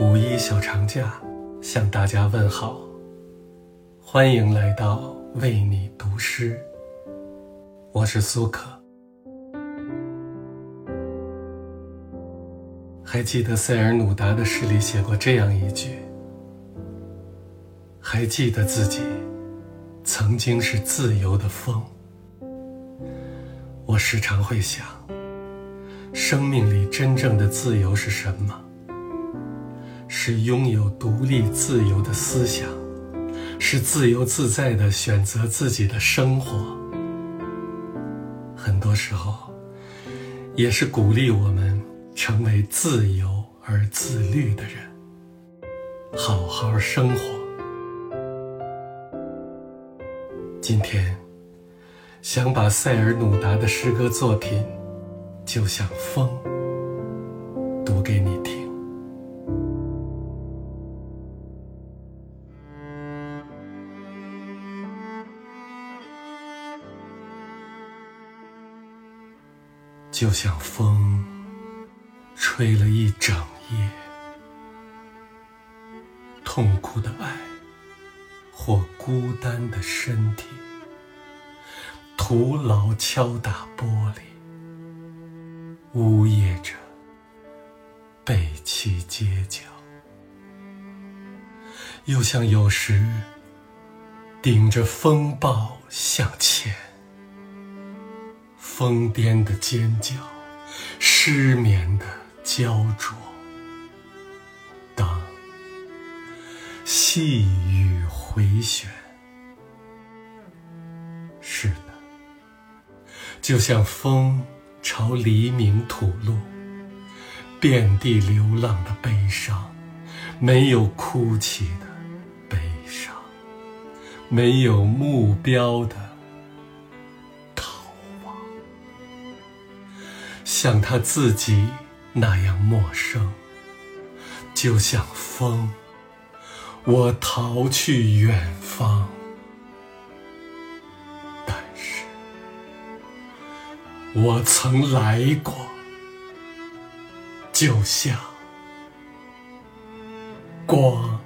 五一小长假，向大家问好，欢迎来到为你读诗。我是苏可。还记得塞尔努达的诗里写过这样一句：“还记得自己曾经是自由的风。”我时常会想，生命里真正的自由是什么？是拥有独立自由的思想，是自由自在的选择自己的生活。很多时候，也是鼓励我们成为自由而自律的人，好好生活。今天，想把塞尔努达的诗歌作品《就像风》读给你听。就像风，吹了一整夜，痛苦的爱或孤单的身体，徒劳敲打玻璃，呜咽着背弃街角，又像有时顶着风暴向前。疯癫的尖叫，失眠的焦灼。当细雨回旋，是的，就像风朝黎明吐露，遍地流浪的悲伤，没有哭泣的悲伤，没有目标的。像他自己那样陌生，就像风，我逃去远方。但是，我曾来过，就像光。